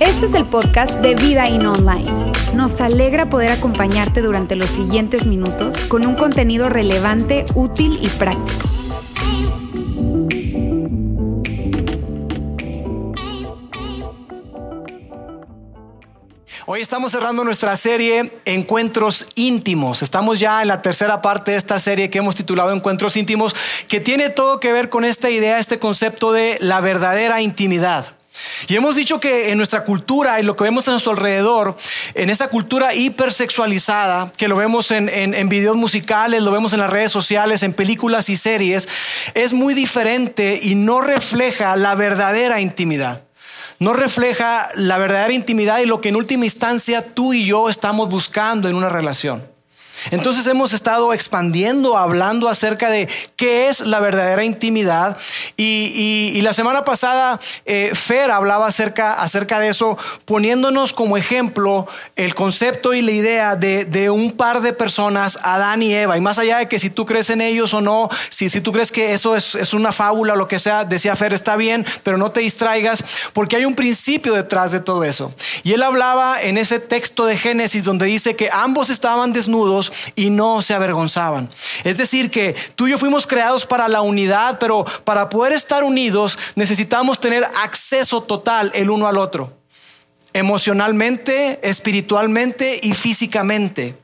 Este es el podcast de Vida In Online. Nos alegra poder acompañarte durante los siguientes minutos con un contenido relevante, útil y práctico. Hoy estamos cerrando nuestra serie Encuentros íntimos. Estamos ya en la tercera parte de esta serie que hemos titulado Encuentros íntimos, que tiene todo que ver con esta idea, este concepto de la verdadera intimidad. Y hemos dicho que en nuestra cultura y lo que vemos a nuestro alrededor, en esta cultura hipersexualizada, que lo vemos en, en, videos musicales, lo vemos en las redes sociales, en películas y series, es muy diferente y no refleja la verdadera intimidad no refleja la verdadera intimidad y lo que en última instancia tú y yo estamos buscando en una relación. Entonces hemos estado expandiendo, hablando acerca de qué es la verdadera intimidad. Y, la semana pasada eh, Fer hablaba acerca, acerca de eso, poniéndonos como ejemplo el concepto y la idea de, un par de personas, Adán y Eva. Y más allá de que si tú crees en ellos o no, si, si tú crees que eso es, es una fábula lo que sea, decía Fer, está bien, pero no te distraigas, porque hay un principio detrás de todo eso. Y él hablaba en ese texto de Génesis donde dice que ambos estaban desnudos y no se avergonzaban. Es decir, que tú y yo fuimos creados para la unidad, pero para poder estar unidos necesitamos tener acceso total el uno al otro, emocionalmente, espiritualmente y físicamente.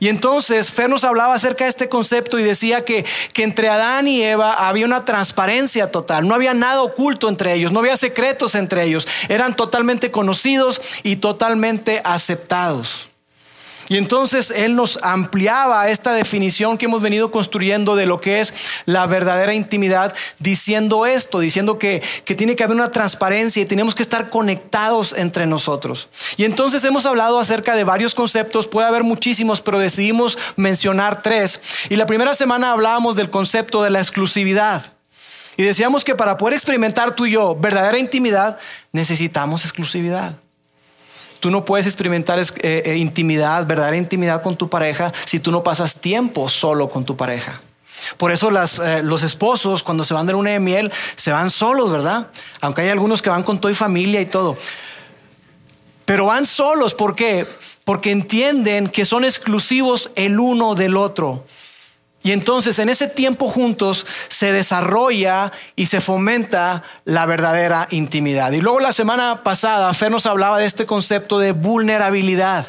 Y entonces Fer nos hablaba acerca de este concepto y decía que, que, entre Adán y Eva había una transparencia total, no había nada oculto entre ellos, no había secretos entre ellos, eran totalmente conocidos y totalmente aceptados. Y entonces Él nos ampliaba esta definición que hemos venido construyendo de lo que es la verdadera intimidad, diciendo esto, diciendo que, que tiene que haber una transparencia y tenemos que estar conectados entre nosotros. Y entonces hemos hablado acerca de varios conceptos, puede haber muchísimos, pero decidimos mencionar tres. Y la primera semana hablábamos del concepto de la exclusividad. Y decíamos que para poder experimentar tú y yo verdadera intimidad, necesitamos exclusividad. Tú no puedes experimentar eh, eh, intimidad, verdadera intimidad con tu pareja si tú no pasas tiempo solo con tu pareja. Por eso eh, los esposos cuando se van de luna de miel se van solos, ¿verdad? Aunque hay algunos que van con toda familia y todo. Pero van solos, ¿por qué? Porque entienden que son exclusivos el uno del otro. Y entonces en ese tiempo juntos se desarrolla y se fomenta la verdadera intimidad. Y luego la semana pasada Fer nos hablaba de este concepto de vulnerabilidad,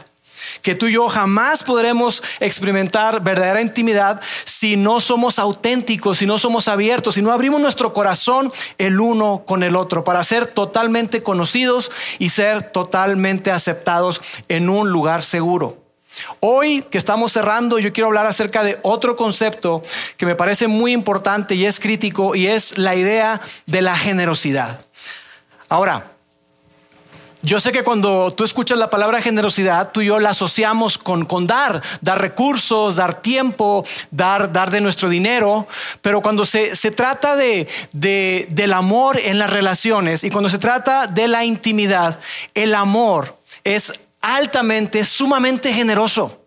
que tú y yo jamás podremos experimentar verdadera intimidad si no somos auténticos, si no somos abiertos, si no abrimos nuestro corazón el uno con el otro para ser totalmente conocidos y ser totalmente aceptados en un lugar seguro. Hoy que estamos cerrando, yo quiero hablar acerca de otro concepto que me parece muy importante y es crítico y es la idea de la generosidad. Ahora, yo sé que cuando tú escuchas la palabra generosidad, tú y yo la asociamos con, dar, dar recursos, dar tiempo, dar, dar de nuestro dinero, pero cuando se, se trata de, del amor en las relaciones y cuando se trata de la intimidad, el amor es altamente, sumamente generoso.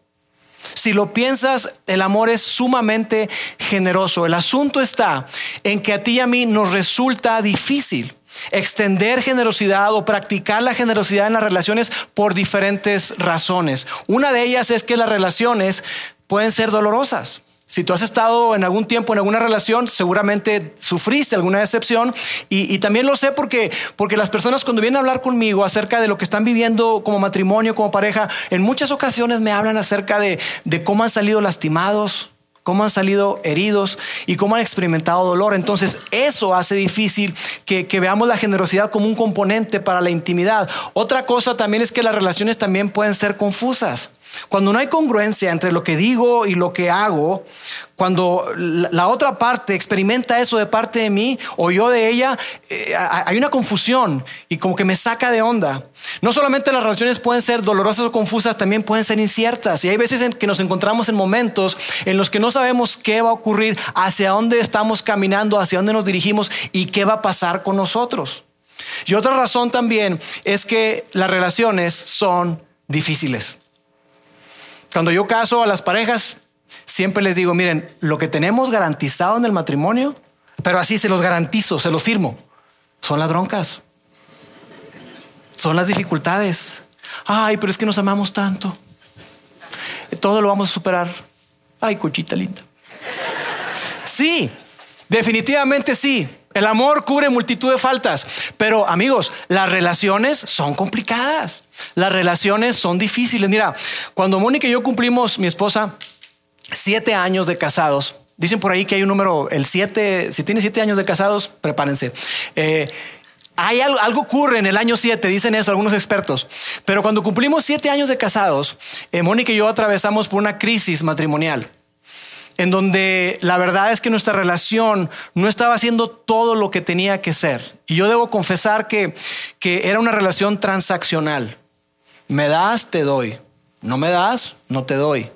Si lo piensas, el amor es sumamente generoso. El asunto está en que a ti y a mí nos resulta difícil extender generosidad o practicar la generosidad en las relaciones por diferentes razones. Una de ellas es que las relaciones pueden ser dolorosas. Si tú has estado en algún tiempo en alguna relación, seguramente sufriste alguna decepción. Y, también lo sé porque, porque las personas cuando vienen a hablar conmigo acerca de lo que están viviendo como matrimonio, como pareja, en muchas ocasiones me hablan acerca de, cómo han salido lastimados, cómo han salido heridos y cómo han experimentado dolor. Entonces eso hace difícil que, que, veamos la generosidad como un componente para la intimidad. Otra cosa también es que las relaciones también pueden ser confusas. Cuando no hay congruencia entre lo que digo y lo que hago, cuando la otra parte experimenta eso de parte de mí o yo de ella, eh, hay una confusión y como que me saca de onda. No solamente las relaciones pueden ser dolorosas o confusas, también pueden ser inciertas. Y hay veces en que nos encontramos en momentos en los que no sabemos qué va a ocurrir, hacia dónde estamos caminando, hacia dónde nos dirigimos y qué va a pasar con nosotros. Y otra razón también es que las relaciones son difíciles. Cuando yo caso a las parejas, siempre les digo, miren, lo que tenemos garantizado en el matrimonio, pero así se los garantizo, se los firmo. Son las broncas. Son las dificultades. Ay, pero es que nos amamos tanto. Todo lo vamos a superar. Ay, cochita linda. Sí, definitivamente sí. El amor cubre multitud de faltas, pero amigos, las relaciones son complicadas, las relaciones son difíciles. Mira, cuando Mónica y yo cumplimos, mi esposa, siete años de casados, dicen por ahí que hay un número, el siete, si tiene siete años de casados, prepárense. Eh, hay algo, algo, ocurre en el año siete, dicen eso algunos expertos. Pero cuando cumplimos siete años de casados, eh, Mónica y yo atravesamos por una crisis matrimonial en donde la verdad es que nuestra relación no estaba haciendo todo lo que tenía que ser. Y yo debo confesar que, que era una relación transaccional. Me das, te doy. No me das, no te doy.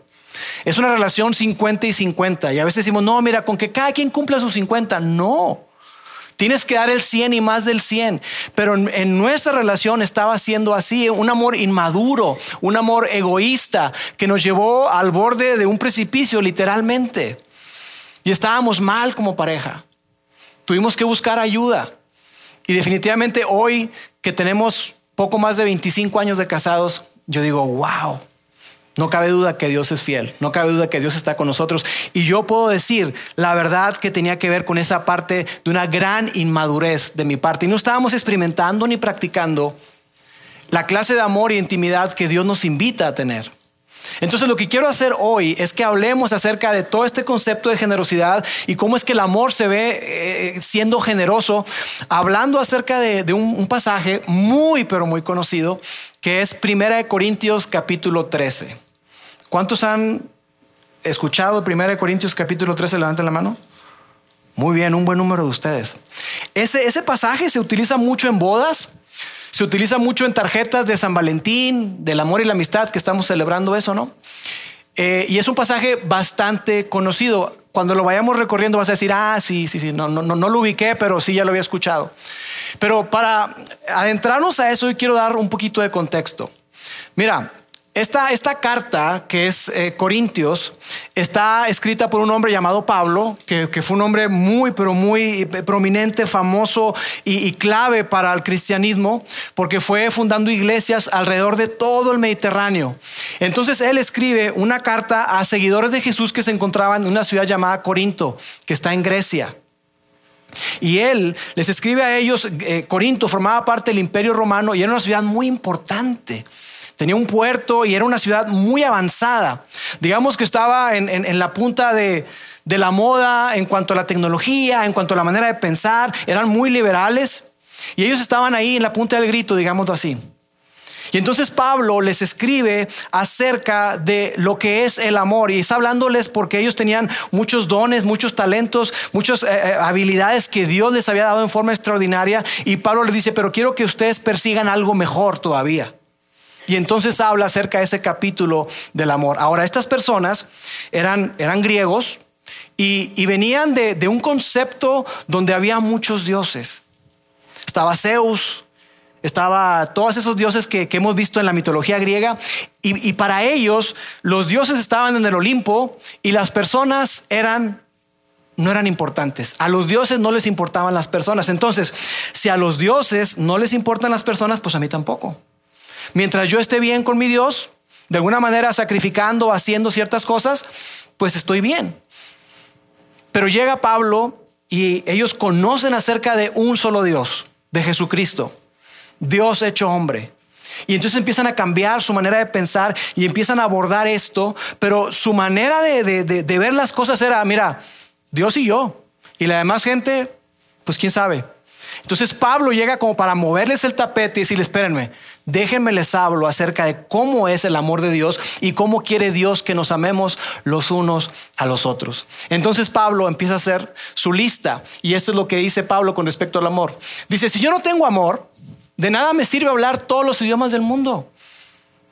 Es una relación 50 y 50. Y a veces decimos, no, mira, con que cada quien cumpla sus 50. No. Tienes que dar el 100 y más del 100. Pero en, nuestra relación estaba siendo así, un amor inmaduro, un amor egoísta que nos llevó al borde de un precipicio literalmente. Y estábamos mal como pareja. Tuvimos que buscar ayuda. Y definitivamente hoy que tenemos poco más de 25 años de casados, yo digo, wow, no cabe duda que Dios es fiel, no cabe duda que Dios está con nosotros. Y yo puedo decir la verdad que tenía que ver con esa parte de una gran inmadurez de mi parte. Y no estábamos experimentando ni practicando la clase de amor y intimidad que Dios nos invita a tener. Entonces lo que quiero hacer hoy es que hablemos acerca de todo este concepto de generosidad y cómo es que el amor se ve eh, siendo generoso, hablando acerca de, un, un, pasaje muy pero muy conocido que es Primera de Corintios capítulo 13. ¿Cuántos han escuchado 1 Corintios capítulo 13? Levanten la mano. Muy bien, un buen número de ustedes. Ese, ese pasaje se utiliza mucho en bodas, se utiliza mucho en tarjetas de San Valentín, del amor y la amistad, que estamos celebrando eso, ¿no? Eh, y es un pasaje bastante conocido. Cuando lo vayamos recorriendo vas a decir, ah, sí, sí, sí, no, no, no lo ubiqué, pero sí ya lo había escuchado. Pero para adentrarnos a eso, hoy quiero dar un poquito de contexto. Mira, esta, carta, que es eh, Corintios, está escrita por un hombre llamado Pablo, que, fue un hombre muy, pero muy eh, prominente, famoso y, clave para el cristianismo, porque fue fundando iglesias alrededor de todo el Mediterráneo. Entonces él escribe una carta a seguidores de Jesús que se encontraban en una ciudad llamada Corinto, que está en Grecia. Y él les escribe a ellos, eh, Corinto formaba parte del imperio romano y era una ciudad muy importante tenía un puerto y era una ciudad muy avanzada. Digamos que estaba en, la punta de, de la moda en cuanto a la tecnología, en cuanto a la manera de pensar, eran muy liberales y ellos estaban ahí en la punta del grito, digámoslo así. Y entonces Pablo les escribe acerca de lo que es el amor y está hablándoles porque ellos tenían muchos dones, muchos talentos, muchas eh, eh, habilidades que Dios les había dado en forma extraordinaria y Pablo les dice, pero quiero que ustedes persigan algo mejor todavía. Y entonces habla acerca de ese capítulo del amor. Ahora, estas personas eran, eran griegos y, venían de, un concepto donde había muchos dioses. Estaba Zeus, estaba todos esos dioses que, hemos visto en la mitología griega. Y, y para ellos, los dioses estaban en el Olimpo y las personas eran no eran importantes. A los dioses no les importaban las personas. Entonces, si a los dioses no les importan las personas, pues a mí tampoco. Mientras yo esté bien con mi Dios, de alguna manera sacrificando, haciendo ciertas cosas, pues estoy bien. Pero llega Pablo y ellos conocen acerca de un solo Dios, de Jesucristo, Dios hecho hombre. Y entonces empiezan a cambiar su manera de pensar y empiezan a abordar esto, pero su manera de, de ver las cosas era, mira, Dios y yo, y la demás gente, pues quién sabe. Entonces Pablo llega como para moverles el tapete y decirles, espérenme, déjenme les hablo acerca de cómo es el amor de Dios y cómo quiere Dios que nos amemos los unos a los otros. Entonces Pablo empieza a hacer su lista y esto es lo que dice Pablo con respecto al amor. Dice, si yo no tengo amor, de nada me sirve hablar todos los idiomas del mundo.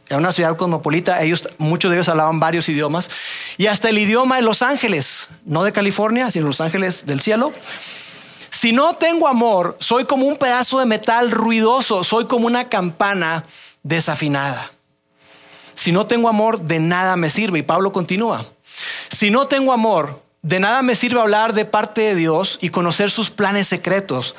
Era una ciudad cosmopolita, ellos, muchos de ellos hablaban varios idiomas y hasta el idioma de Los Ángeles, no de California, sino Los Ángeles del cielo si no tengo amor, soy como un pedazo de metal ruidoso, soy como una campana desafinada. Si no tengo amor, de nada me sirve. Y Pablo continúa. Si no tengo amor, de nada me sirve hablar de parte de Dios y conocer sus planes secretos.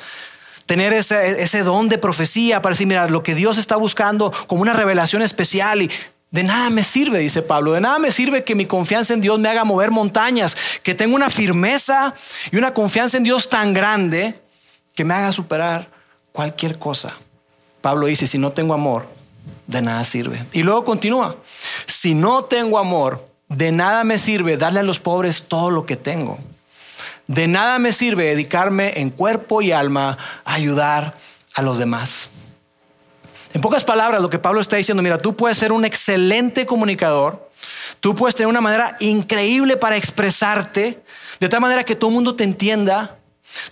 Tener ese, don de profecía para decir, mira, lo que Dios está buscando como una revelación especial y de nada me sirve, dice Pablo, de nada me sirve que mi confianza en Dios me haga mover montañas, que tenga una firmeza y una confianza en Dios tan grande que me haga superar cualquier cosa. Pablo dice, si no tengo amor, de nada sirve. Y luego continúa, si no tengo amor, de nada me sirve darle a los pobres todo lo que tengo. De nada me sirve dedicarme en cuerpo y alma a ayudar a los demás. En pocas palabras, lo que Pablo está diciendo, mira, tú puedes ser un excelente comunicador, tú puedes tener una manera increíble para expresarte, de tal manera que todo el mundo te entienda.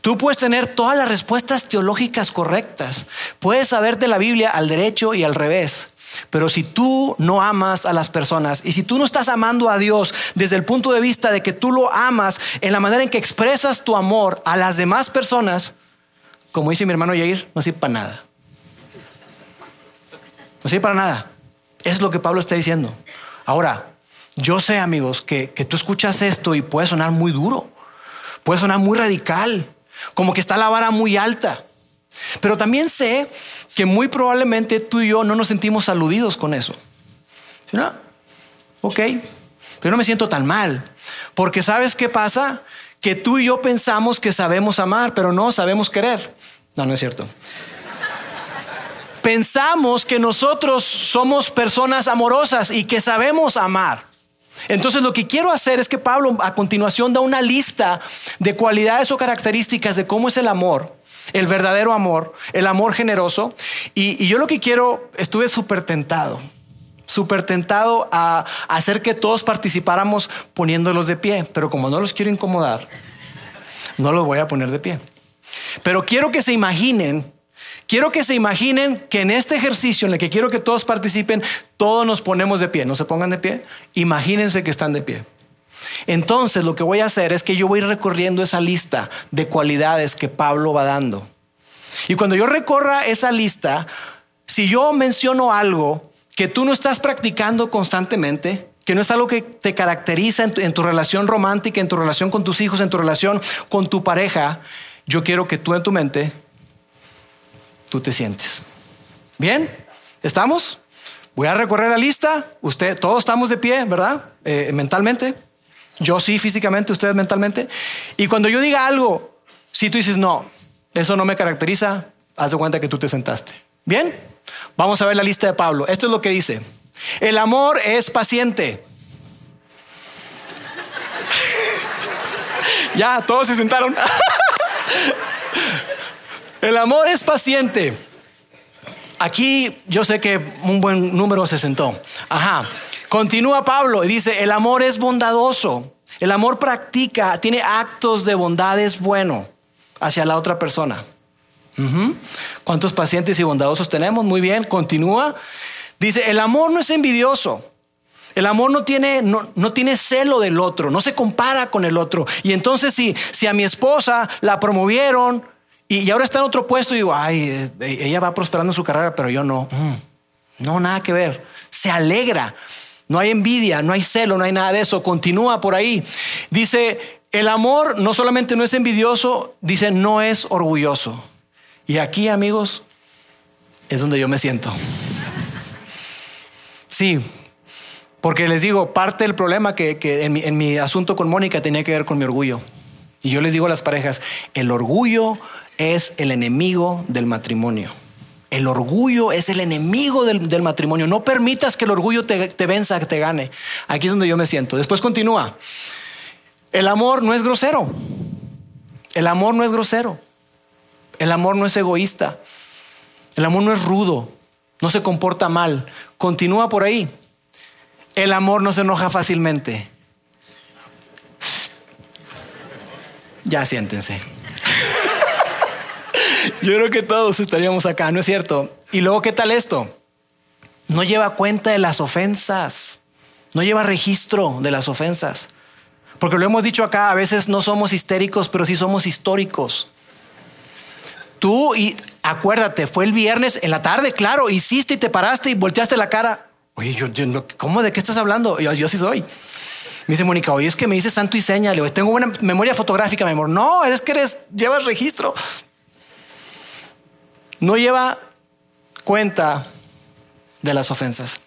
Tú puedes tener todas las respuestas teológicas correctas, puedes saber de la Biblia al derecho y al revés. Pero si tú no amas a las personas y si tú no estás amando a Dios desde el punto de vista de que tú lo amas en la manera en que expresas tu amor a las demás personas, como dice mi hermano Yair, no sirve para nada. No sirve para nada. Es lo que Pablo está diciendo. Ahora, yo sé, amigos, que, que tú escuchas esto y puede sonar muy duro, puede sonar muy radical, como que está la vara muy alta. Pero también sé que muy probablemente tú y yo no nos sentimos aludidos con eso. ¿Sí, no? Ok, pero no me siento tan mal. Porque sabes qué pasa? Que tú y yo pensamos que sabemos amar, pero no sabemos querer. No, no es cierto. Pensamos que nosotros somos personas amorosas y que sabemos amar. Entonces lo que quiero hacer es que Pablo a continuación da una lista de cualidades o características de cómo es el amor el verdadero amor, el amor generoso. Y, yo lo que quiero, estuve súper tentado, súper tentado a, hacer que todos participáramos poniéndolos de pie, pero como no los quiero incomodar, no los voy a poner de pie. Pero quiero que se imaginen, quiero que se imaginen que en este ejercicio en el que quiero que todos participen, todos nos ponemos de pie, no se pongan de pie, imagínense que están de pie. Entonces lo que voy a hacer es que yo voy recorriendo esa lista de cualidades que Pablo va dando. Y cuando yo recorra esa lista, si yo menciono algo que tú no estás practicando constantemente, que no es algo que te caracteriza en tu, relación romántica, en tu relación con tus hijos, en tu relación con tu pareja, yo quiero que tú en tu mente, tú te sientes. ¿Bien? ¿Estamos? Voy a recorrer la lista. Usted, todos estamos de pie, ¿verdad? Eh, mentalmente. Yo sí físicamente, ustedes mentalmente. Y cuando yo diga algo, si tú dices, no, eso no me caracteriza, haz de cuenta que tú te sentaste. Bien, vamos a ver la lista de Pablo. Esto es lo que dice. El amor es paciente. ya, todos se sentaron. El amor es paciente. Aquí yo sé que un buen número se sentó. Ajá. Continúa Pablo y dice, el amor es bondadoso. El amor practica, tiene actos de bondad, es bueno hacia la otra persona. ¿Cuántos pacientes y bondadosos tenemos? Muy bien, continúa. Dice, el amor no es envidioso. El amor no tiene, no, tiene celo del otro, no se compara con el otro. Y entonces si, si a mi esposa la promovieron y, ahora está en otro puesto, y digo, ay, eh, ella va prosperando su carrera, pero yo no. Mm, no, nada que ver. Se alegra no hay envidia, no hay celo, no hay nada de eso. Continúa por ahí. Dice, el amor no solamente no es envidioso, dice, no es orgulloso. Y aquí, amigos, es donde yo me siento. Sí, porque les digo, parte del problema que, en, mi, en mi asunto con Mónica tenía que ver con mi orgullo. Y yo les digo a las parejas, el orgullo es el enemigo del matrimonio. El orgullo es el enemigo del, matrimonio. No permitas que el orgullo te, te venza, que te gane. Aquí es donde yo me siento. Después continúa. El amor no es grosero. El amor no es grosero. El amor no es egoísta. El amor no es rudo. No se comporta mal. Continúa por ahí. El amor no se enoja fácilmente. Ya siéntense. Yo creo que todos estaríamos acá, ¿no es cierto? Y luego, ¿qué tal esto? No lleva cuenta de las ofensas, no lleva registro de las ofensas. Porque lo hemos dicho acá, a veces no somos histéricos, pero sí somos históricos. Tú, y acuérdate, fue el viernes en la tarde, claro, hiciste y te paraste y volteaste la cara. Oye, yo, ¿cómo de qué estás hablando? Yo, yo sí soy. Me dice Mónica, oye, es que me dice santo y seña. Tengo buena memoria fotográfica, mi amor. No, es que eres, llevas registro. No lleva cuenta de las ofensas.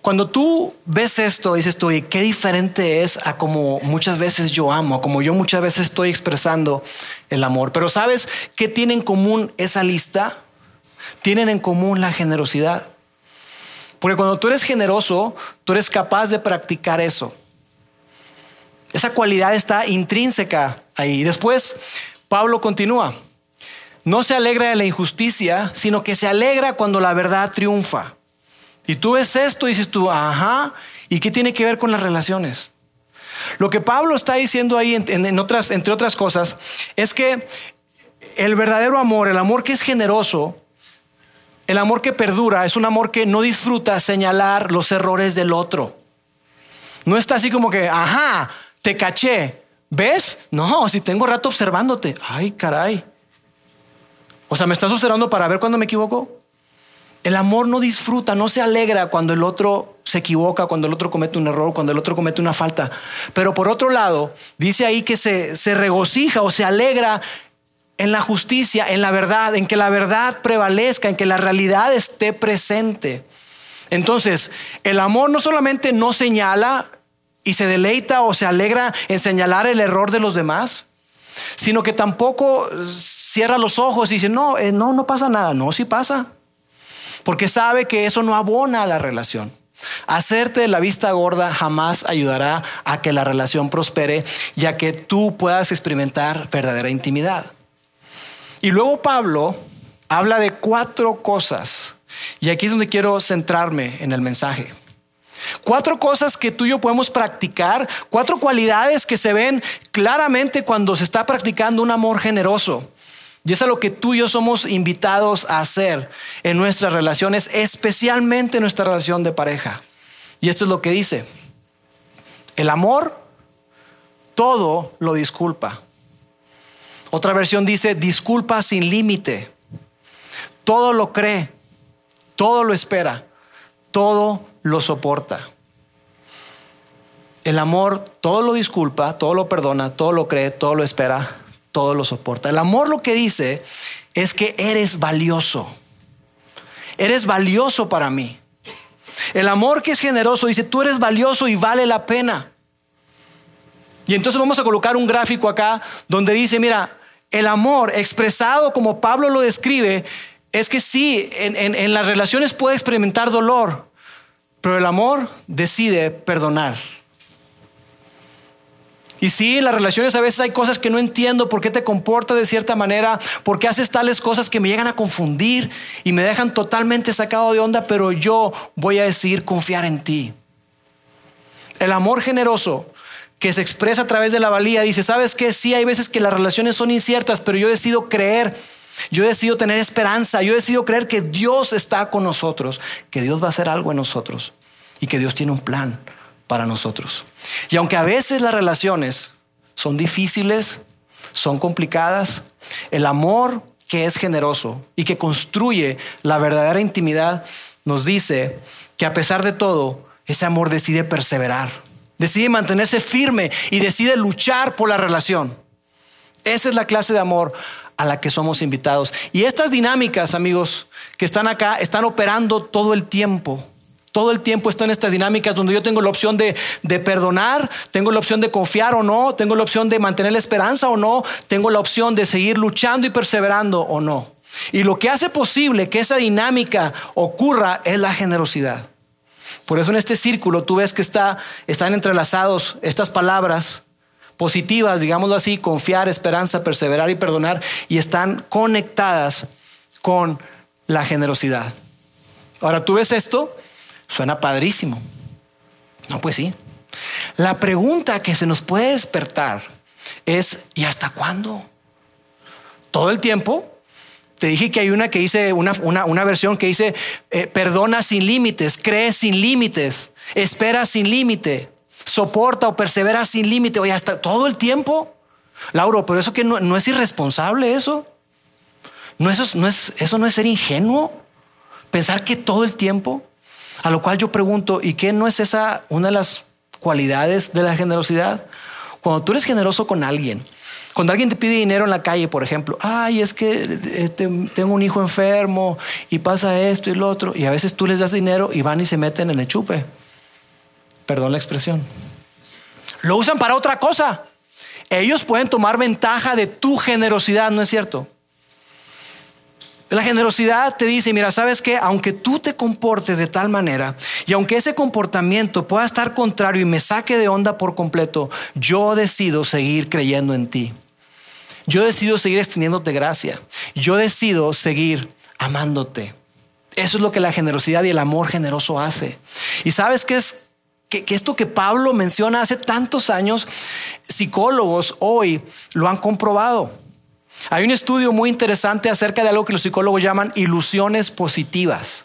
Cuando tú ves esto, dices tú, ¿y qué diferente es a como muchas veces yo amo, a como yo muchas veces estoy expresando el amor? Pero ¿sabes qué tiene en común esa lista? Tienen en común la generosidad. Porque cuando tú eres generoso, tú eres capaz de practicar eso. Esa cualidad está intrínseca ahí. Después, Pablo continúa. No se alegra de la injusticia, sino que se alegra cuando la verdad triunfa. Y tú ves esto y dices tú, ajá, ¿y qué tiene que ver con las relaciones? Lo que Pablo está diciendo ahí, entre otras cosas, es que el verdadero amor, el amor que es generoso, el amor que perdura, es un amor que no disfruta señalar los errores del otro. No está así como que, ajá, te caché. ¿Ves? No, si tengo rato observándote. Ay, caray. O sea, ¿me estás observando para ver cuando me equivoco? El amor no disfruta, no se alegra cuando el otro se equivoca, cuando el otro comete un error, cuando el otro comete una falta. Pero por otro lado, dice ahí que se regocija o se alegra en la justicia, en la verdad, en que la verdad prevalezca, en que la realidad esté presente. Entonces, el amor no solamente no señala y se deleita o se alegra en señalar el error de los demás, sino que tampoco cierra los ojos y dice, no, eh, no, no pasa nada. No, sí pasa. Porque sabe que eso no abona a la relación. Hacerte la vista gorda jamás ayudará a que la relación prospere, ya que tú puedas experimentar verdadera intimidad. Y luego Pablo habla de cuatro cosas. Y aquí es donde quiero centrarme en el mensaje. Cuatro cosas que tú y yo podemos practicar, cuatro cualidades que se ven claramente cuando se está practicando un amor generoso. Y es lo que tú y yo somos invitados a hacer en nuestras relaciones, especialmente en nuestra relación de pareja. Y esto es lo que dice. El amor todo lo disculpa. Otra versión dice, disculpa sin límite. Todo lo cree, todo lo espera, todo lo soporta. El amor todo lo disculpa, todo lo perdona, todo lo cree, todo lo espera, todo lo soporta. El amor lo que dice es que eres valioso. Eres valioso para mí. El amor que es generoso dice, tú eres valioso y vale la pena. Y entonces vamos a colocar un gráfico acá donde dice, mira, el amor expresado como Pablo lo describe, es que sí, en, en las relaciones puede experimentar dolor, pero el amor decide perdonar. Y sí, las relaciones a veces hay cosas que no entiendo, por qué te comportas de cierta manera, por qué haces tales cosas que me llegan a confundir y me dejan totalmente sacado de onda, pero yo voy a decidir confiar en ti. El amor generoso que se expresa a través de la valía dice, ¿sabes qué? Sí, hay veces que las relaciones son inciertas, pero yo decido creer, yo decido tener esperanza, yo decido creer que Dios está con nosotros, que Dios va a hacer algo en nosotros y que Dios tiene un plan para nosotros. Y aunque a veces las relaciones son difíciles, son complicadas, el amor que es generoso y que construye la verdadera intimidad nos dice que a pesar de todo, ese amor decide perseverar, decide mantenerse firme y decide luchar por la relación. Esa es la clase de amor a la que somos invitados. Y estas dinámicas, amigos, que están acá, están operando todo el tiempo. Todo el tiempo está en estas dinámicas donde yo tengo la opción de, perdonar, tengo la opción de confiar o no, tengo la opción de mantener la esperanza o no, tengo la opción de seguir luchando y perseverando o no. Y lo que hace posible que esa dinámica ocurra es la generosidad. Por eso en este círculo tú ves que está, están entrelazados estas palabras positivas, digámoslo así, confiar, esperanza, perseverar y perdonar, y están conectadas con la generosidad. Ahora tú ves esto Suena padrísimo. No, pues sí. La pregunta que se nos puede despertar es, ¿y hasta cuándo? ¿Todo el tiempo? Te dije que hay una que dice, una, una, versión que dice, eh, perdona sin límites, cree sin límites, espera sin límite, soporta o persevera sin límite. Oye, hasta todo el tiempo. Lauro, pero eso que no, no es irresponsable eso. No, eso, no es, eso no es ser ingenuo. Pensar que todo el tiempo. A lo cual yo pregunto, ¿y qué no es esa una de las cualidades de la generosidad? Cuando tú eres generoso con alguien, cuando alguien te pide dinero en la calle, por ejemplo, ay, es que eh, tengo un hijo enfermo y pasa esto y lo otro, y a veces tú les das dinero y van y se meten en el chupe. Perdón la expresión. Lo usan para otra cosa. Ellos pueden tomar ventaja de tu generosidad, ¿no es cierto? La generosidad te dice, mira, sabes que aunque tú te comportes de tal manera y aunque ese comportamiento pueda estar contrario y me saque de onda por completo, yo decido seguir creyendo en ti. Yo decido seguir extendiéndote gracia. Yo decido seguir amándote. Eso es lo que la generosidad y el amor generoso hace. Y sabes que es que, que, esto que Pablo menciona hace tantos años, psicólogos hoy lo han comprobado. Hay un estudio muy interesante acerca de algo que los psicólogos llaman ilusiones positivas.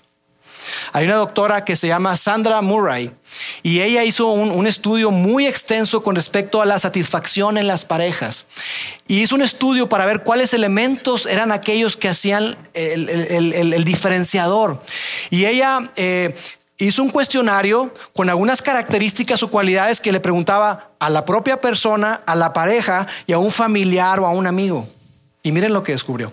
Hay una doctora que se llama Sandra Murray y ella hizo un, estudio muy extenso con respecto a la satisfacción en las parejas. Y hizo un estudio para ver cuáles elementos eran aquellos que hacían el, diferenciador. Y ella eh, hizo un cuestionario con algunas características o cualidades que le preguntaba a la propia persona, a la pareja y a un familiar o a un amigo. Y miren lo que descubrió.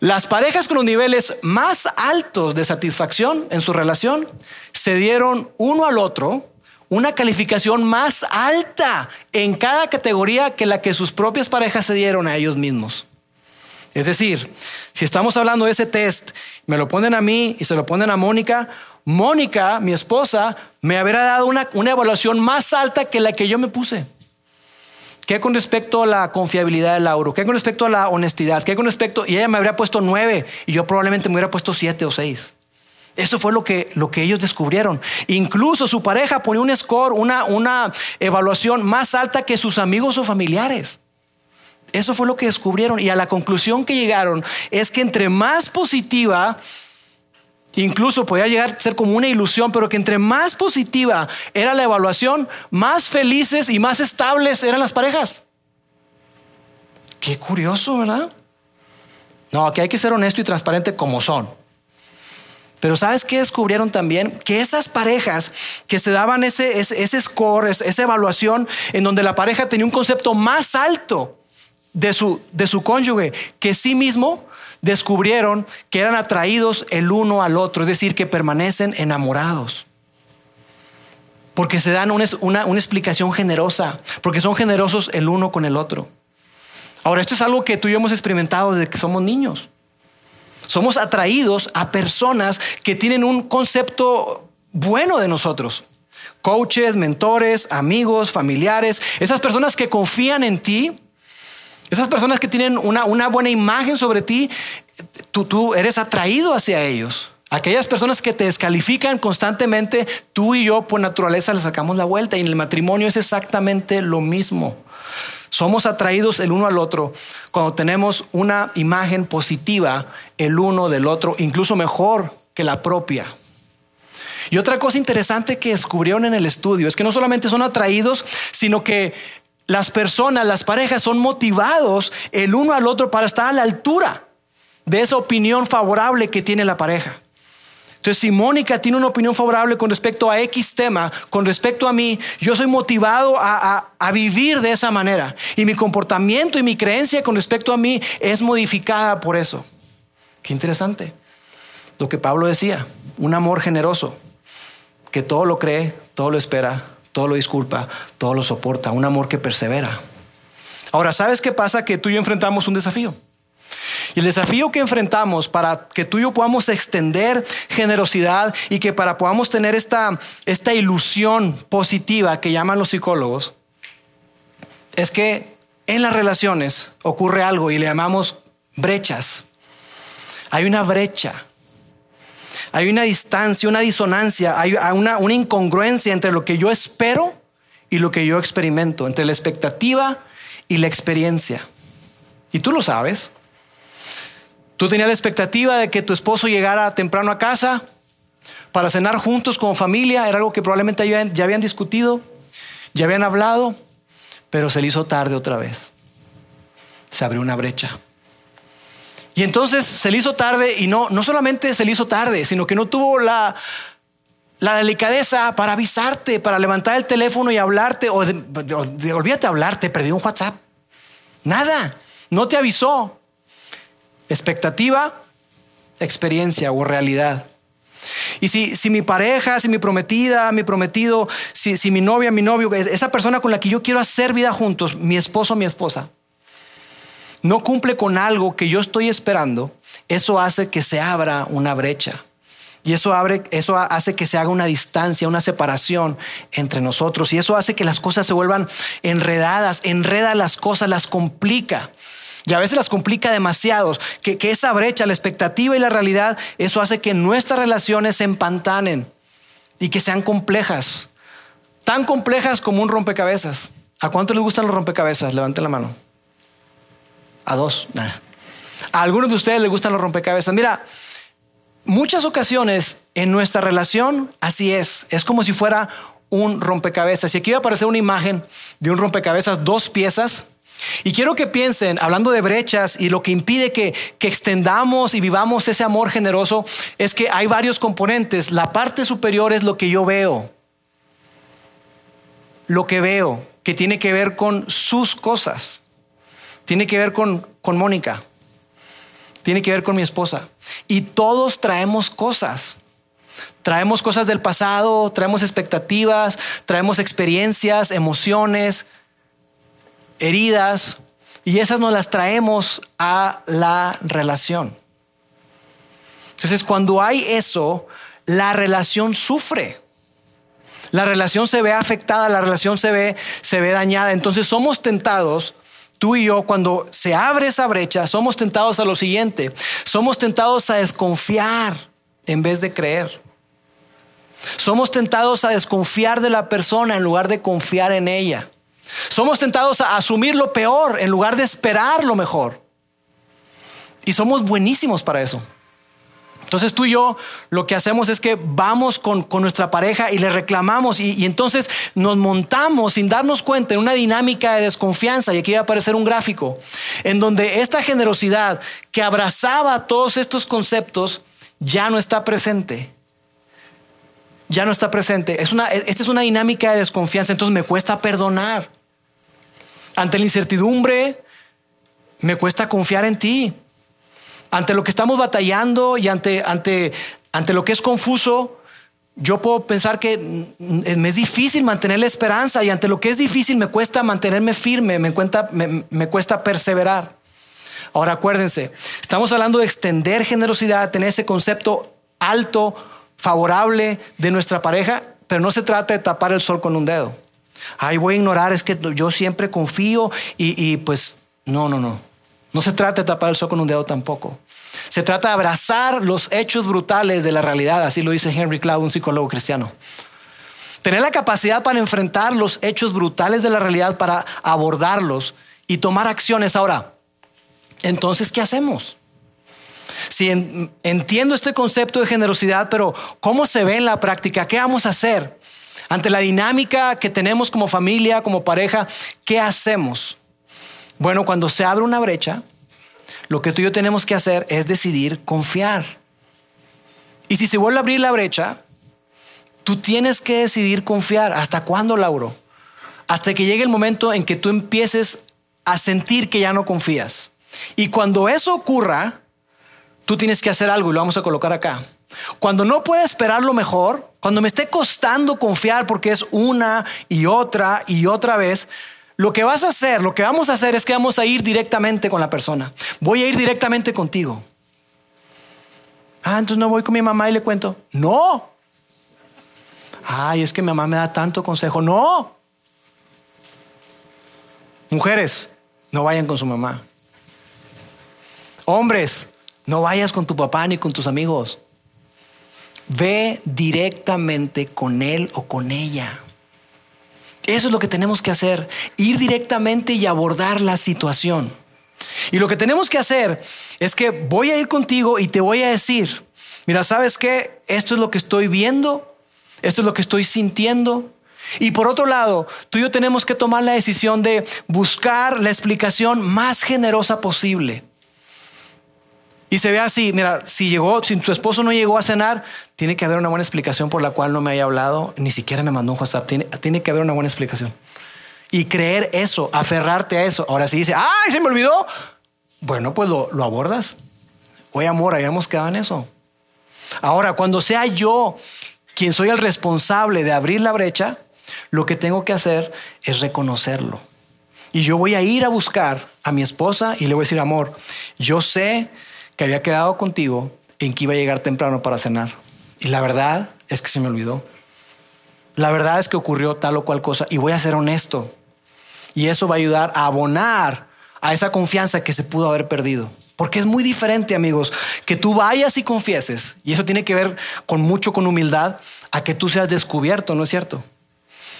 Las parejas con los niveles más altos de satisfacción en su relación se dieron uno al otro una calificación más alta en cada categoría que la que sus propias parejas se dieron a ellos mismos. Es decir, si estamos hablando de ese test, me lo ponen a mí y se lo ponen a Mónica, Mónica, mi esposa, me habrá dado una, una evaluación más alta que la que yo me puse. ¿Qué con respecto a la confiabilidad de Lauro? ¿Qué con respecto a la honestidad? ¿Qué con respecto? Y ella me habría puesto nueve y yo probablemente me hubiera puesto siete o seis. Eso fue lo que, lo que ellos descubrieron. Incluso su pareja ponía un score, una, una evaluación más alta que sus amigos o familiares. Eso fue lo que descubrieron. Y a la conclusión que llegaron es que entre más positiva Incluso podía llegar a ser como una ilusión, pero que entre más positiva era la evaluación, más felices y más estables eran las parejas. Qué curioso, ¿verdad? No, que hay que ser honesto y transparente como son. Pero ¿sabes qué descubrieron también? Que esas parejas que se daban ese, ese, score, esa evaluación, en donde la pareja tenía un concepto más alto de su, de su cónyuge que sí mismo, descubrieron que eran atraídos el uno al otro, es decir, que permanecen enamorados. Porque se dan una, explicación generosa, porque son generosos el uno con el otro. Ahora, esto es algo que tú y yo hemos experimentado desde que somos niños. Somos atraídos a personas que tienen un concepto bueno de nosotros. Coaches, mentores, amigos, familiares, esas personas que confían en ti esas personas que tienen una, buena imagen sobre ti, tú, tú eres atraído hacia ellos. Aquellas personas que te descalifican constantemente, tú y yo por naturaleza le sacamos la vuelta y en el matrimonio es exactamente lo mismo. Somos atraídos el uno al otro cuando tenemos una imagen positiva el uno del otro, incluso mejor que la propia. Y otra cosa interesante que descubrieron en el estudio es que no solamente son atraídos, sino que las personas, las parejas son motivados el uno al otro para estar a la altura de esa opinión favorable que tiene la pareja. Entonces, si Mónica tiene una opinión favorable con respecto a X tema, con respecto a mí, yo soy motivado a, a, vivir de esa manera. Y mi comportamiento y mi creencia con respecto a mí es modificada por eso. Qué interesante. Lo que Pablo decía, un amor generoso, que todo lo cree, todo lo espera, todo lo disculpa, todo lo soporta, un amor que persevera. Ahora, ¿sabes qué pasa? Que tú y yo enfrentamos un desafío. Y el desafío que enfrentamos para que tú y yo podamos extender generosidad y que para podamos tener esta, esta ilusión positiva que llaman los psicólogos, es que en las relaciones ocurre algo y le llamamos brechas. Hay una brecha hay una distancia, una disonancia, hay una, una incongruencia entre lo que yo espero y lo que yo experimento, entre la expectativa y la experiencia. Y tú lo sabes. Tú tenías la expectativa de que tu esposo llegara temprano a casa para cenar juntos como familia. Era algo que probablemente ya habían discutido, ya habían hablado, pero se le hizo tarde otra vez. Se abrió una brecha. Y entonces se le hizo tarde y no, no solamente se le hizo tarde, sino que no tuvo la, la delicadeza para avisarte, para levantar el teléfono y hablarte, o, de, olvídate hablarte, perdió un WhatsApp. Nada, no te avisó. Expectativa, experiencia o realidad. Y si, si mi pareja, si mi prometida, mi prometido, si, si mi novia, mi novio, esa persona con la que yo quiero hacer vida juntos, mi esposo, mi esposa, no cumple con algo que yo estoy esperando, eso hace que se abra una brecha. Y eso, abre, eso hace que se haga una distancia, una separación entre nosotros. Y eso hace que las cosas se vuelvan enredadas, enreda las cosas, las complica. Y a veces las complica demasiado. Que, que esa brecha, la expectativa y la realidad, eso hace que nuestras relaciones se empantanen y que sean complejas. Tan complejas como un rompecabezas. ¿A cuánto les gustan los rompecabezas? Levanten la mano. A dos. A algunos de ustedes les gustan los rompecabezas. Mira, muchas ocasiones en nuestra relación así es. Es como si fuera un rompecabezas. Y aquí va a aparecer una imagen de un rompecabezas, dos piezas. Y quiero que piensen, hablando de brechas y lo que impide que, que, extendamos y vivamos ese amor generoso, es que hay varios componentes. La parte superior es lo que yo veo. Lo que veo, que tiene que ver con sus cosas. Tiene que ver con, con Mónica. Tiene que ver con mi esposa. Y todos traemos cosas. Traemos cosas del pasado, traemos expectativas, traemos experiencias, emociones, heridas, y esas nos las traemos a la relación. Entonces, cuando hay eso, la relación sufre. La relación se ve afectada, la relación se ve, se ve dañada. Entonces somos tentados tú y yo, cuando se abre esa brecha, somos tentados a lo siguiente. Somos tentados a desconfiar en vez de creer. Somos tentados a desconfiar de la persona en lugar de confiar en ella. Somos tentados a asumir lo peor en lugar de esperar lo mejor. Y somos buenísimos para eso. Entonces tú y yo lo que hacemos es que vamos con, nuestra pareja y le reclamamos y, entonces nos montamos sin darnos cuenta en una dinámica de desconfianza. Y aquí va a aparecer un gráfico en donde esta generosidad que abrazaba todos estos conceptos ya no está presente. Ya no está presente. Es una, esta es una dinámica de desconfianza, entonces me cuesta perdonar. Ante la incertidumbre, me cuesta confiar en ti ante lo que estamos batallando y ante, ante, ante lo que es confuso, yo puedo pensar que me es difícil mantener la esperanza y ante lo que es difícil me cuesta mantenerme firme, me, cuesta, me, cuesta perseverar. Ahora acuérdense, estamos hablando de extender generosidad, tener ese concepto alto, favorable de nuestra pareja, pero no se trata de tapar el sol con un dedo. Ay, voy a ignorar, es que yo siempre confío y, y pues no, no, no. No se trata de tapar el sol con un dedo tampoco. Se trata de abrazar los hechos brutales de la realidad, así lo dice Henry Cloud, un psicólogo cristiano. Tener la capacidad para enfrentar los hechos brutales de la realidad, para abordarlos y tomar acciones. Ahora, entonces, ¿qué hacemos? Si entiendo este concepto de generosidad, pero ¿cómo se ve en la práctica? ¿Qué vamos a hacer? Ante la dinámica que tenemos como familia, como pareja, ¿qué hacemos? Bueno, cuando se abre una brecha, lo que tú y yo tenemos que hacer es decidir confiar. Y si se vuelve a abrir la brecha, tú tienes que decidir confiar. ¿Hasta cuándo, Lauro? Hasta que llegue el momento en que tú empieces a sentir que ya no confías. Y cuando eso ocurra, tú tienes que hacer algo y lo vamos a colocar acá. Cuando no puedes esperar lo mejor, cuando me esté costando confiar porque es una y otra y otra vez, lo que vas a hacer, lo que vamos a hacer es que vamos a ir directamente con la persona. Voy a ir directamente contigo. Ah, entonces no voy con mi mamá y le cuento. No. Ay, es que mi mamá me da tanto consejo. No. Mujeres, no vayan con su mamá. Hombres, no vayas con tu papá ni con tus amigos. Ve directamente con él o con ella. Eso es lo que tenemos que hacer, ir directamente y abordar la situación. Y lo que tenemos que hacer es que voy a ir contigo y te voy a decir, mira, ¿sabes qué? Esto es lo que estoy viendo, esto es lo que estoy sintiendo. Y por otro lado, tú y yo tenemos que tomar la decisión de buscar la explicación más generosa posible. Y se ve así, mira, si llegó, si tu esposo no llegó a cenar, tiene que haber una buena explicación por la cual no me haya hablado, ni siquiera me mandó un WhatsApp, tiene, tiene que haber una buena explicación. Y creer eso, aferrarte a eso. Ahora si dice, ay, se me olvidó, bueno, pues lo, lo abordas. Oye, amor, habíamos quedado en eso. Ahora, cuando sea yo quien soy el responsable de abrir la brecha, lo que tengo que hacer es reconocerlo. Y yo voy a ir a buscar a mi esposa y le voy a decir, amor, yo sé que había quedado contigo en que iba a llegar temprano para cenar. Y la verdad es que se me olvidó. La verdad es que ocurrió tal o cual cosa y voy a ser honesto. Y eso va a ayudar a abonar a esa confianza que se pudo haber perdido. Porque es muy diferente, amigos, que tú vayas y confieses, y eso tiene que ver con mucho con humildad, a que tú seas descubierto, ¿no es cierto?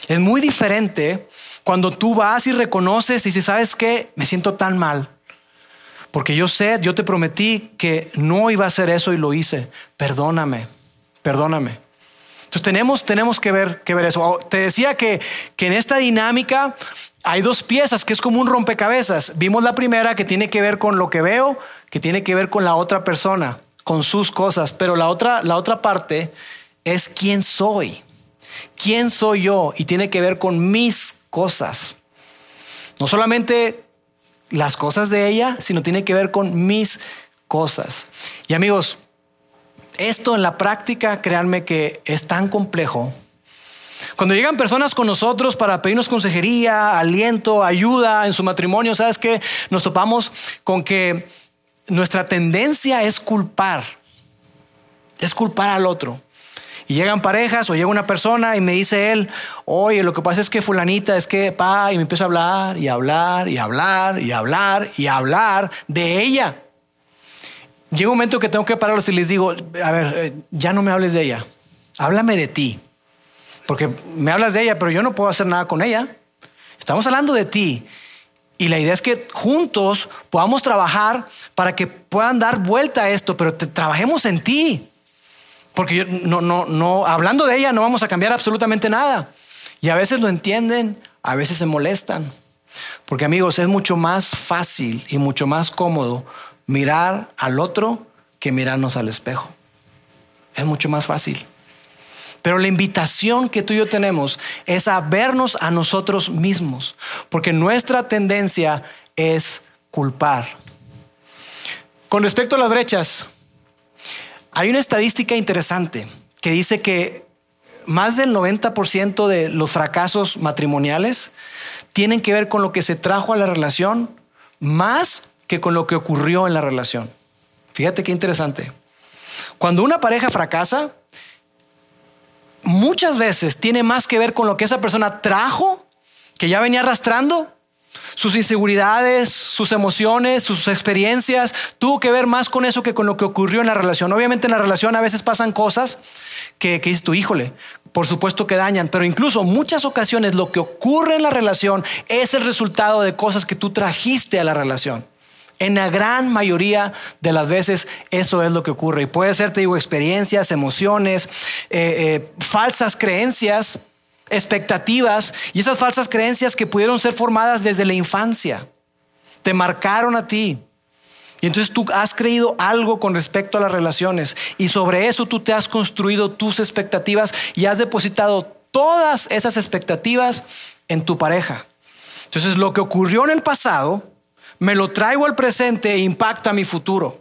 Es muy diferente cuando tú vas y reconoces y si sabes que me siento tan mal, porque yo sé, yo te prometí que no iba a hacer eso y lo hice. Perdóname, perdóname. Entonces tenemos, tenemos que, ver, que ver eso. Te decía que, que en esta dinámica hay dos piezas que es como un rompecabezas. Vimos la primera que tiene que ver con lo que veo, que tiene que ver con la otra persona, con sus cosas. Pero la otra, la otra parte es quién soy. ¿Quién soy yo? Y tiene que ver con mis cosas. No solamente las cosas de ella, sino tiene que ver con mis cosas. Y amigos, esto en la práctica, créanme que es tan complejo. Cuando llegan personas con nosotros para pedirnos consejería, aliento, ayuda en su matrimonio, ¿sabes qué? Nos topamos con que nuestra tendencia es culpar, es culpar al otro. Y llegan parejas o llega una persona y me dice él, oye, lo que pasa es que fulanita es que, pa, y me empieza a hablar y hablar y hablar y hablar y hablar de ella. Llega un momento que tengo que pararlos y les digo, a ver, eh, ya no me hables de ella, háblame de ti. Porque me hablas de ella, pero yo no puedo hacer nada con ella. Estamos hablando de ti. Y la idea es que juntos podamos trabajar para que puedan dar vuelta a esto, pero trabajemos en ti. Porque yo, no, no, no, hablando de ella no vamos a cambiar absolutamente nada. Y a veces lo entienden, a veces se molestan. Porque amigos, es mucho más fácil y mucho más cómodo mirar al otro que mirarnos al espejo. Es mucho más fácil. Pero la invitación que tú y yo tenemos es a vernos a nosotros mismos, porque nuestra tendencia es culpar. Con respecto a las brechas, hay una estadística interesante que dice que más del 90% de los fracasos matrimoniales tienen que ver con lo que se trajo a la relación más que con lo que ocurrió en la relación. Fíjate qué interesante. Cuando una pareja fracasa, muchas veces tiene más que ver con lo que esa persona trajo, que ya venía arrastrando, sus inseguridades, sus emociones, sus experiencias, tuvo que ver más con eso que con lo que ocurrió en la relación. Obviamente en la relación a veces pasan cosas que, que dices tú, híjole, por supuesto que dañan, pero incluso muchas ocasiones lo que ocurre en la relación es el resultado de cosas que tú trajiste a la relación. En la gran mayoría de las veces eso es lo que ocurre. Y puede ser, te digo, experiencias, emociones, eh, eh, falsas creencias expectativas y esas falsas creencias que pudieron ser formadas desde la infancia. Te marcaron a ti. Y entonces tú has creído algo con respecto a las relaciones y sobre eso tú te has construido tus expectativas y has depositado todas esas expectativas en tu pareja. Entonces lo que ocurrió en el pasado, me lo traigo al presente e impacta mi futuro.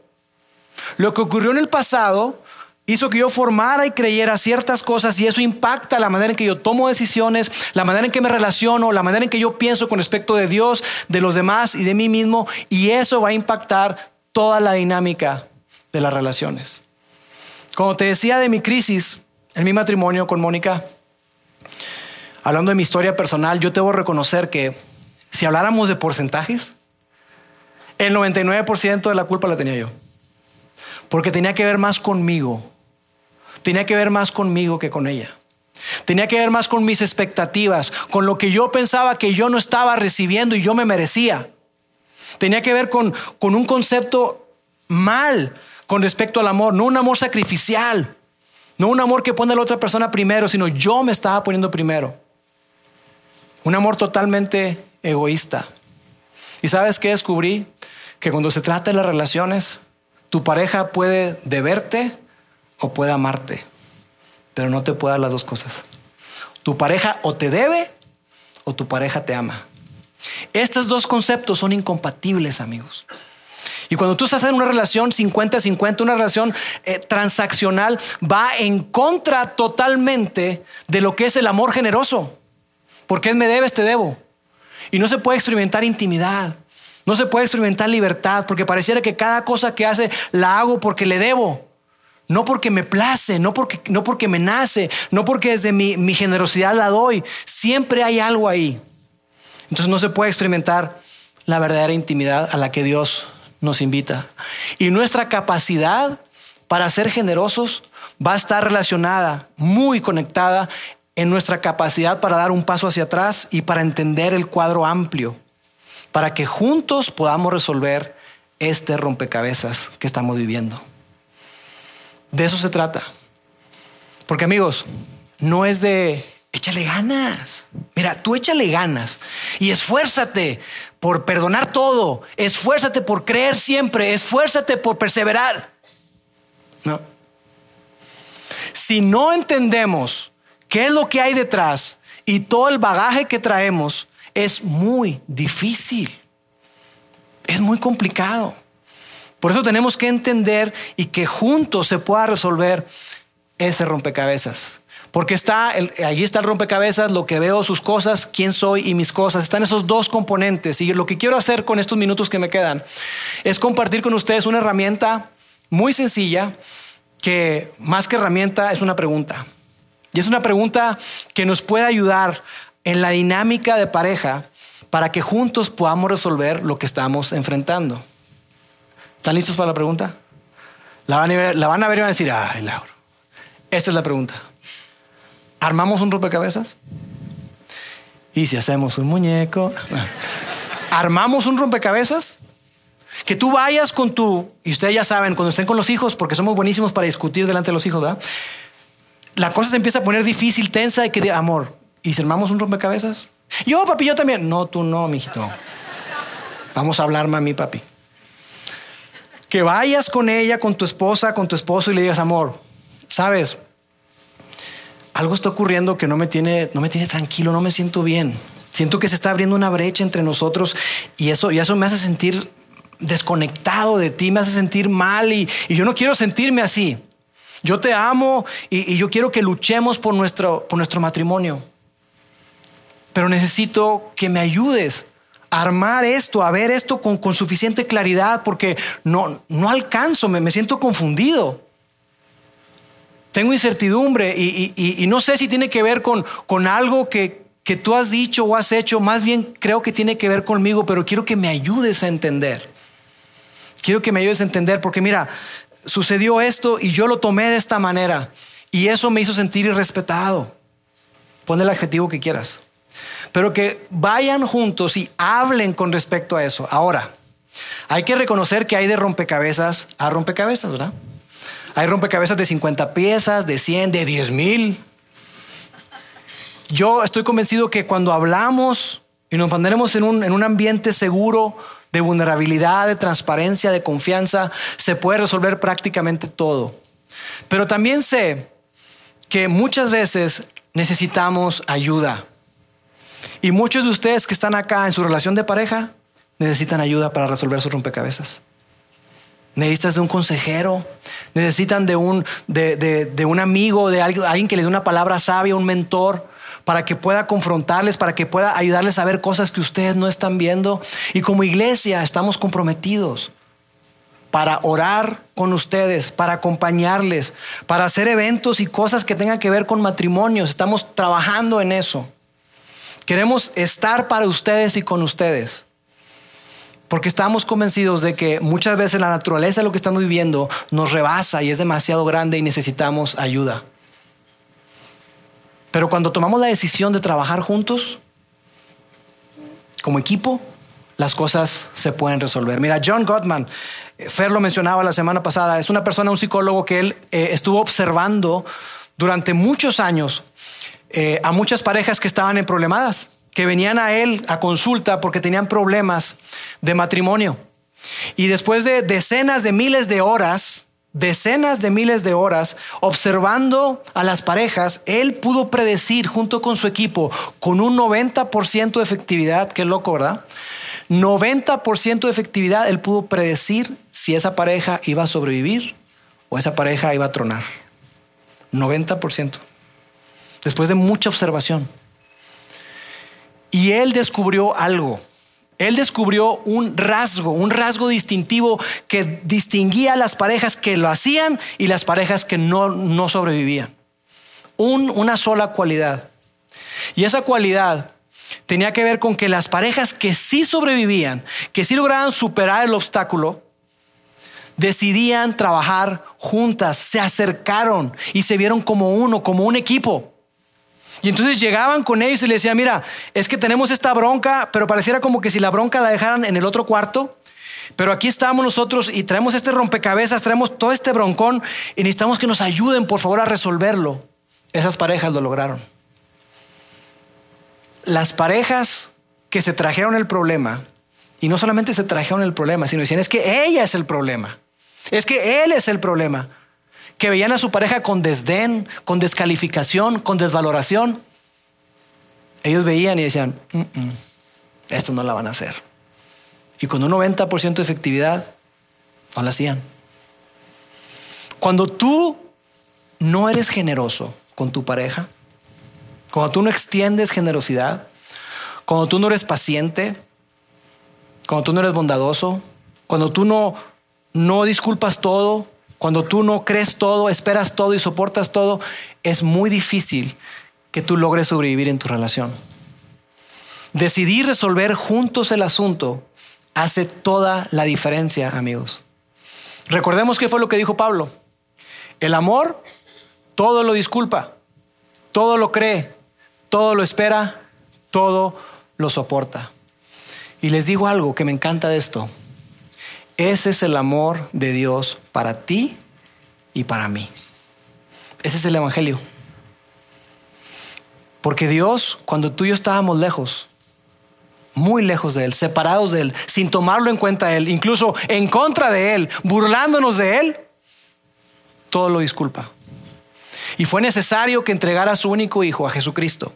Lo que ocurrió en el pasado hizo que yo formara y creyera ciertas cosas y eso impacta la manera en que yo tomo decisiones, la manera en que me relaciono, la manera en que yo pienso con respecto de Dios, de los demás y de mí mismo y eso va a impactar toda la dinámica de las relaciones. Como te decía de mi crisis en mi matrimonio con Mónica, hablando de mi historia personal, yo debo reconocer que si habláramos de porcentajes, el 99% de la culpa la tenía yo. Porque tenía que ver más conmigo tenía que ver más conmigo que con ella. Tenía que ver más con mis expectativas, con lo que yo pensaba que yo no estaba recibiendo y yo me merecía. Tenía que ver con, con un concepto mal con respecto al amor, no un amor sacrificial, no un amor que pone a la otra persona primero, sino yo me estaba poniendo primero. Un amor totalmente egoísta. ¿Y sabes qué descubrí? Que cuando se trata de las relaciones, Tu pareja puede deberte o puede amarte, pero no te puede dar las dos cosas. Tu pareja o te debe o tu pareja te ama. Estos dos conceptos son incompatibles, amigos. Y cuando tú estás en una relación 50-50, una relación eh, transaccional, va en contra totalmente de lo que es el amor generoso. Porque me debes, te debo. Y no se puede experimentar intimidad. No se puede experimentar libertad porque pareciera que cada cosa que hace la hago porque le debo. No porque me place, no porque, no porque me nace, no porque desde mi, mi generosidad la doy. Siempre hay algo ahí. Entonces no se puede experimentar la verdadera intimidad a la que Dios nos invita. Y nuestra capacidad para ser generosos va a estar relacionada, muy conectada en nuestra capacidad para dar un paso hacia atrás y para entender el cuadro amplio para que juntos podamos resolver este rompecabezas que estamos viviendo. De eso se trata. Porque amigos, no es de échale ganas. Mira, tú échale ganas y esfuérzate por perdonar todo, esfuérzate por creer siempre, esfuérzate por perseverar. No. Si no entendemos qué es lo que hay detrás y todo el bagaje que traemos, es muy difícil. Es muy complicado. Por eso tenemos que entender y que juntos se pueda resolver ese rompecabezas. Porque está, allí está el rompecabezas, lo que veo, sus cosas, quién soy y mis cosas. Están esos dos componentes. Y lo que quiero hacer con estos minutos que me quedan es compartir con ustedes una herramienta muy sencilla que más que herramienta es una pregunta. Y es una pregunta que nos puede ayudar en la dinámica de pareja para que juntos podamos resolver lo que estamos enfrentando. ¿Están listos para la pregunta? La van a ver, la van a ver y van a decir, ay, Lauro, esta es la pregunta. ¿Armamos un rompecabezas? ¿Y si hacemos un muñeco? ¿Armamos un rompecabezas? Que tú vayas con tu, y ustedes ya saben, cuando estén con los hijos, porque somos buenísimos para discutir delante de los hijos, ¿verdad? La cosa se empieza a poner difícil, tensa y que, amor, ¿Y si armamos un rompecabezas? Yo, papi, yo también. No, tú no, mijito. Vamos a hablar, mami, papi. Que vayas con ella, con tu esposa, con tu esposo y le digas, amor, sabes, algo está ocurriendo que no me tiene, no me tiene tranquilo, no me siento bien. Siento que se está abriendo una brecha entre nosotros y eso, y eso me hace sentir desconectado de ti, me hace sentir mal y, yo no quiero sentirme así. Yo te amo y, y yo quiero que luchemos por nuestro, por nuestro matrimonio pero necesito que me ayudes armar esto, a ver esto con, suficiente claridad, porque no, no alcanzo, me, siento confundido. Tengo incertidumbre y, no sé si tiene que ver con, con algo que, que tú has dicho o has hecho, más bien creo que tiene que ver conmigo, pero quiero que me ayudes a entender. Quiero que me ayudes a entender, porque mira, sucedió esto y yo lo tomé de esta manera y eso me hizo sentir irrespetado. Pon el adjetivo que quieras pero que vayan juntos y hablen con respecto a eso. Ahora, hay que reconocer que hay de rompecabezas a rompecabezas, ¿verdad? Hay rompecabezas de 50 piezas, de 100, de 10 mil. Yo estoy convencido que cuando hablamos y nos pondremos en un, en un ambiente seguro, de vulnerabilidad, de transparencia, de confianza, se puede resolver prácticamente todo. Pero también sé que muchas veces necesitamos ayuda. Y muchos de ustedes que están acá en su relación de pareja necesitan ayuda para resolver sus rompecabezas. Necesitas de un consejero, necesitan de un, de, un amigo, de alguien, alguien que les dé una palabra sabia, un mentor, para que pueda confrontarles, para que pueda ayudarles a ver cosas que ustedes no están viendo. Y como iglesia estamos comprometidos para orar con ustedes, para acompañarles, para hacer eventos y cosas que tengan que ver con matrimonios. Estamos trabajando en eso. Queremos estar para ustedes y con ustedes. Porque estamos convencidos de que muchas veces la naturaleza de lo que estamos viviendo nos rebasa y es demasiado grande y necesitamos ayuda. Pero cuando tomamos la decisión de trabajar juntos, como equipo, las cosas se pueden resolver. Mira, John Gottman, eh, Fer lo mencionaba la semana pasada, es una persona, un psicólogo que él eh, estuvo observando durante muchos años eh, a muchas parejas que estaban en problemadas, que venían a él a consulta porque tenían problemas de matrimonio. Y después de decenas de miles de horas, decenas de miles de horas observando a las parejas, él pudo predecir junto con su equipo con un 90% de efectividad, qué loco, ¿verdad? 90% de efectividad, él pudo predecir si esa pareja iba a sobrevivir o esa pareja iba a tronar. 90%. Después de mucha observación. Y él descubrió algo él descubrió un rasgo, un rasgo distintivo que distinguía a las parejas que lo hacían y las parejas que no, no sobrevivían. una sola cualidad. Y esa cualidad tenía que ver con que las parejas que sí sobrevivían, que sí lograban superar el obstáculo, decidían trabajar juntas, se acercaron y se vieron como uno, como un equipo. Y entonces llegaban con ellos y les decían, mira, es que tenemos esta bronca, pero pareciera como que si la bronca la dejaran en el otro cuarto. Pero aquí estamos nosotros y traemos este rompecabezas, traemos todo este broncón y necesitamos que nos ayuden, por favor, a resolverlo. Esas parejas lo lograron. Las parejas que se trajeron el problema, y no solamente se trajeron el problema, sino decían, es que ella es el problema, es que él es el problema que veían a su pareja con desdén, con descalificación, con desvaloración, ellos veían y decían, esto no la van a hacer. Y con un 90% de efectividad, no la hacían. Cuando tú no eres generoso con tu pareja, cuando tú no extiendes generosidad, cuando tú no eres paciente, cuando tú no eres bondadoso, cuando tú no, no disculpas todo, cuando tú no crees todo, esperas todo y soportas todo, es muy difícil que tú logres sobrevivir en tu relación. Decidir resolver juntos el asunto hace toda la diferencia, amigos. Recordemos qué fue lo que dijo Pablo. El amor todo lo disculpa, todo lo cree, todo lo espera, todo lo soporta. Y les digo algo que me encanta de esto. Ese es el amor de Dios para ti y para mí. Ese es el Evangelio. Porque Dios, cuando tú y yo estábamos lejos, muy lejos de Él, separados de Él, sin tomarlo en cuenta Él, incluso en contra de Él, burlándonos de Él, todo lo disculpa. Y fue necesario que entregara su único Hijo, a Jesucristo,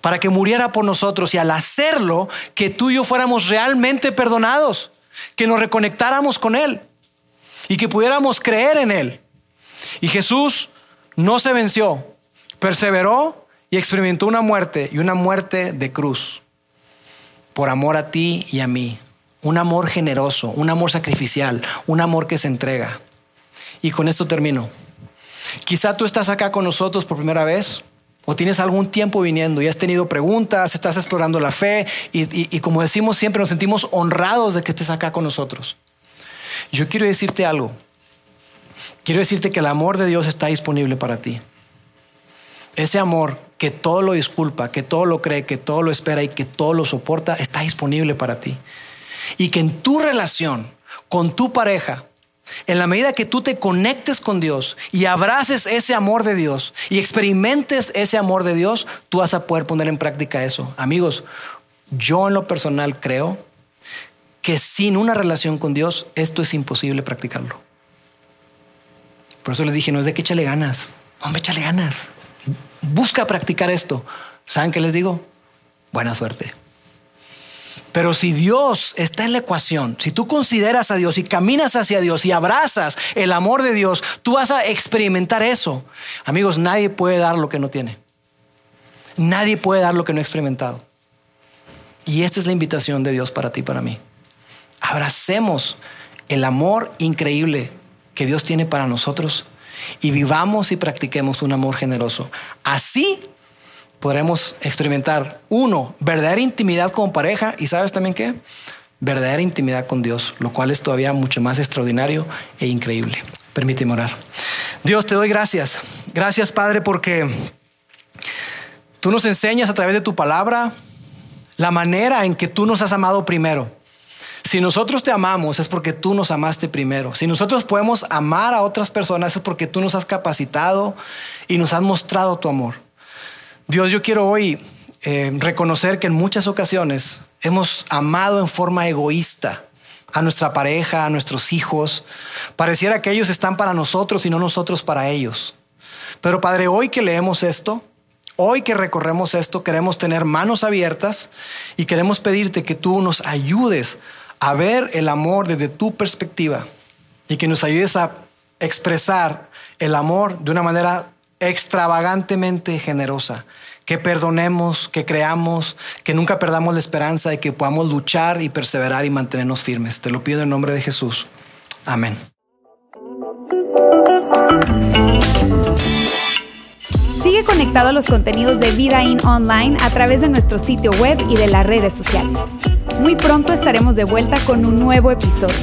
para que muriera por nosotros y al hacerlo, que tú y yo fuéramos realmente perdonados que nos reconectáramos con Él y que pudiéramos creer en Él. Y Jesús no se venció, perseveró y experimentó una muerte y una muerte de cruz por amor a ti y a mí. Un amor generoso, un amor sacrificial, un amor que se entrega. Y con esto termino. Quizá tú estás acá con nosotros por primera vez o tienes algún tiempo viniendo y has tenido preguntas, estás explorando la fe y, como decimos siempre nos sentimos honrados de que estés acá con nosotros. Yo quiero decirte algo. Quiero decirte que el amor de Dios está disponible para ti. Ese amor que todo lo disculpa, que todo lo cree, que todo lo espera y que todo lo soporta, está disponible para ti. Y que en tu relación con tu pareja, en la medida que tú te conectes con Dios y abraces ese amor de Dios y experimentes ese amor de Dios, tú vas a poder poner en práctica eso. Amigos, yo en lo personal creo que sin una relación con Dios esto es imposible practicarlo. Por eso les dije, no es de que échale ganas. Hombre, échale ganas. Busca practicar esto. ¿Saben qué les digo? Buena suerte. Pero si Dios está en la ecuación, si tú consideras a Dios y caminas hacia Dios y abrazas el amor de Dios, tú vas a experimentar eso. Amigos, nadie puede dar lo que no tiene. Nadie puede dar lo que no ha experimentado. Y esta es la invitación de Dios para ti y para mí. Abracemos el amor increíble que Dios tiene para nosotros y vivamos y practiquemos un amor generoso. Así podremos experimentar, uno, verdadera intimidad como pareja y sabes también qué? Verdadera intimidad con Dios, lo cual es todavía mucho más extraordinario e increíble. Permíteme orar. Dios, te doy gracias. Gracias, Padre, porque tú nos enseñas a través de tu palabra la manera en que tú nos has amado primero. Si nosotros te amamos es porque tú nos amaste primero. Si nosotros podemos amar a otras personas es porque tú nos has capacitado y nos has mostrado tu amor. Dios, yo quiero hoy eh, reconocer que en muchas ocasiones hemos amado en forma egoísta a nuestra pareja, a nuestros hijos. Pareciera que ellos están para nosotros y no nosotros para ellos. Pero Padre, hoy que leemos esto, hoy que recorremos esto, queremos tener manos abiertas y queremos pedirte que tú nos ayudes a ver el amor desde tu perspectiva y que nos ayudes a expresar el amor de una manera extravagantemente generosa. Que perdonemos, que creamos, que nunca perdamos la esperanza y que podamos luchar y perseverar y mantenernos firmes. Te lo pido en nombre de Jesús. Amén. Sigue conectado a los contenidos de Vida In Online a través de nuestro sitio web y de las redes sociales. Muy pronto estaremos de vuelta con un nuevo episodio.